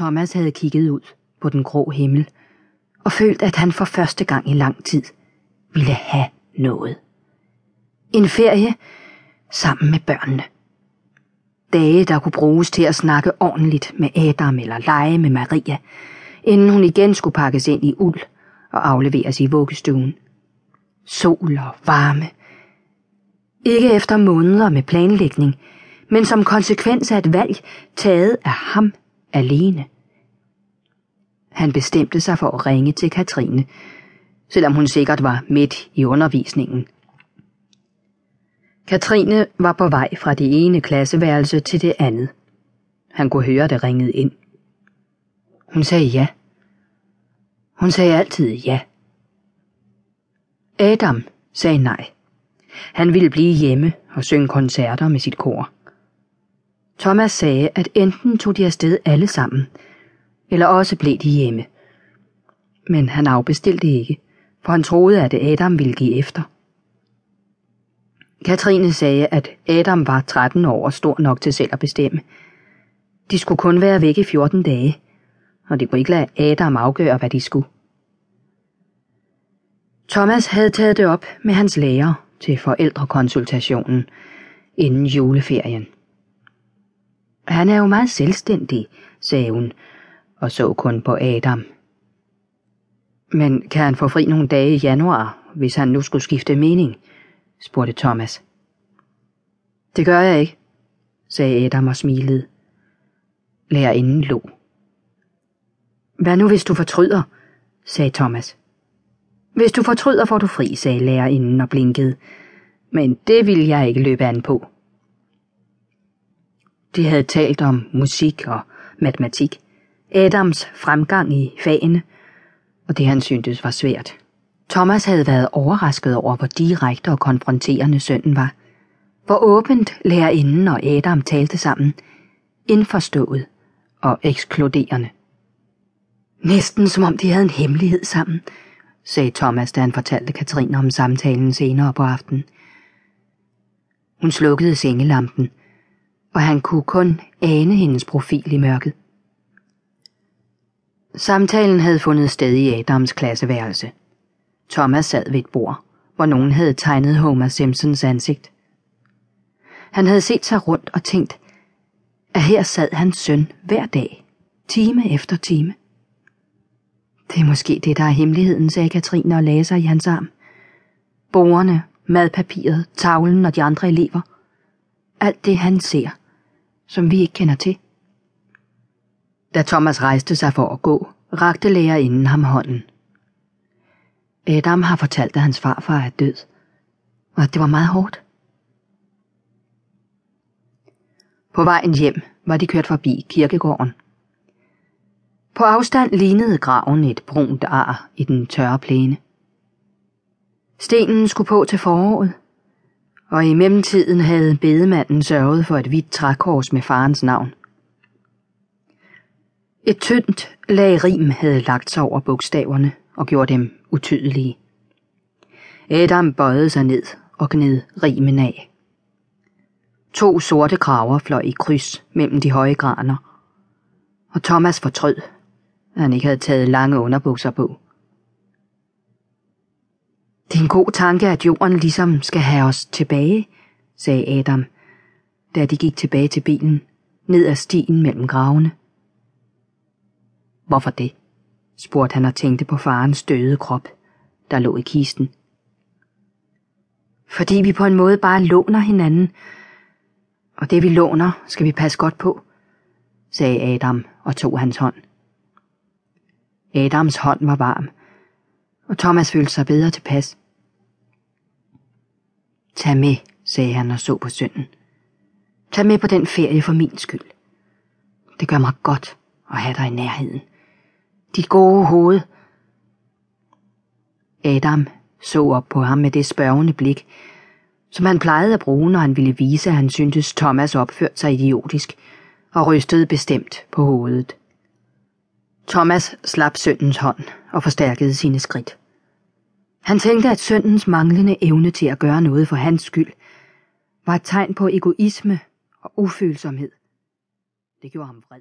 Thomas havde kigget ud på den grå himmel og følt, at han for første gang i lang tid ville have noget. En ferie sammen med børnene. Dage, der kunne bruges til at snakke ordentligt med Adam eller lege med Maria, inden hun igen skulle pakkes ind i uld og afleveres i vuggestuen. Sol og varme. Ikke efter måneder med planlægning, men som konsekvens af et valg taget af ham alene. Han bestemte sig for at ringe til Katrine, selvom hun sikkert var midt i undervisningen. Katrine var på vej fra det ene klasseværelse til det andet. Han kunne høre det ringede ind. Hun sagde ja. Hun sagde altid ja. Adam sagde nej. Han ville blive hjemme og synge koncerter med sit kor. Thomas sagde, at enten tog de afsted alle sammen, eller også blev de hjemme. Men han afbestilte ikke, for han troede, at Adam ville give efter. Katrine sagde, at Adam var 13 år og stor nok til selv at bestemme. De skulle kun være væk i 14 dage, og de kunne ikke lade Adam afgøre, hvad de skulle. Thomas havde taget det op med hans lærer til forældrekonsultationen inden juleferien. Han er jo meget selvstændig, sagde hun, og så kun på Adam. Men kan han få fri nogle dage i januar, hvis han nu skulle skifte mening? spurgte Thomas. Det gør jeg ikke, sagde Adam og smilede. Lærerinden lå. Hvad nu, hvis du fortryder, sagde Thomas. Hvis du fortryder, får du fri, sagde lærerinden og blinkede. Men det vil jeg ikke løbe an på. De havde talt om musik og matematik. Adams fremgang i fagene, og det han syntes var svært. Thomas havde været overrasket over, hvor direkte og konfronterende sønnen var. Hvor åbent lærerinden og Adam talte sammen. Indforstået og ekskluderende. Næsten som om de havde en hemmelighed sammen, sagde Thomas, da han fortalte Katrine om samtalen senere på aftenen. Hun slukkede sengelampen, og han kunne kun ane hendes profil i mørket. Samtalen havde fundet sted i Adams klasseværelse. Thomas sad ved et bord, hvor nogen havde tegnet Homer Simpsons ansigt. Han havde set sig rundt og tænkt, at her sad hans søn hver dag, time efter time. Det er måske det, der er hemmeligheden, sagde Katrine og lagde sig i hans arm. Borgerne, madpapiret, tavlen og de andre elever. Alt det, han ser, som vi ikke kender til. Da Thomas rejste sig for at gå, rakte lærerinden ham hånden. Adam har fortalt, at hans farfar er død, og at det var meget hårdt. På vejen hjem var de kørt forbi kirkegården. På afstand lignede graven et brunt ar i den tørre plæne. Stenen skulle på til foråret, og i mellemtiden havde bedemanden sørget for et hvidt trækors med farens navn. Et tyndt lag rim havde lagt sig over bogstaverne og gjort dem utydelige. Adam bøjede sig ned og gned rimen af. To sorte kraver fløj i kryds mellem de høje graner, og Thomas fortrød, at han ikke havde taget lange underbukser på. Det er en god tanke, at jorden ligesom skal have os tilbage, sagde Adam, da de gik tilbage til bilen, ned ad stien mellem gravene. Hvorfor det? spurgte han og tænkte på farens døde krop, der lå i kisten. Fordi vi på en måde bare låner hinanden, og det vi låner, skal vi passe godt på, sagde Adam og tog hans hånd. Adams hånd var varm, og Thomas følte sig bedre tilpas. Tag med, sagde han og så på sønnen. Tag med på den ferie for min skyld. Det gør mig godt at have dig i nærheden. Dit gode hoved. Adam så op på ham med det spørgende blik, som han plejede at bruge, når han ville vise, at han syntes Thomas opførte sig idiotisk, og rystede bestemt på hovedet. Thomas slap søndens hånd og forstærkede sine skridt. Han tænkte, at søndens manglende evne til at gøre noget for hans skyld var et tegn på egoisme og ufølsomhed. Det gjorde ham vred.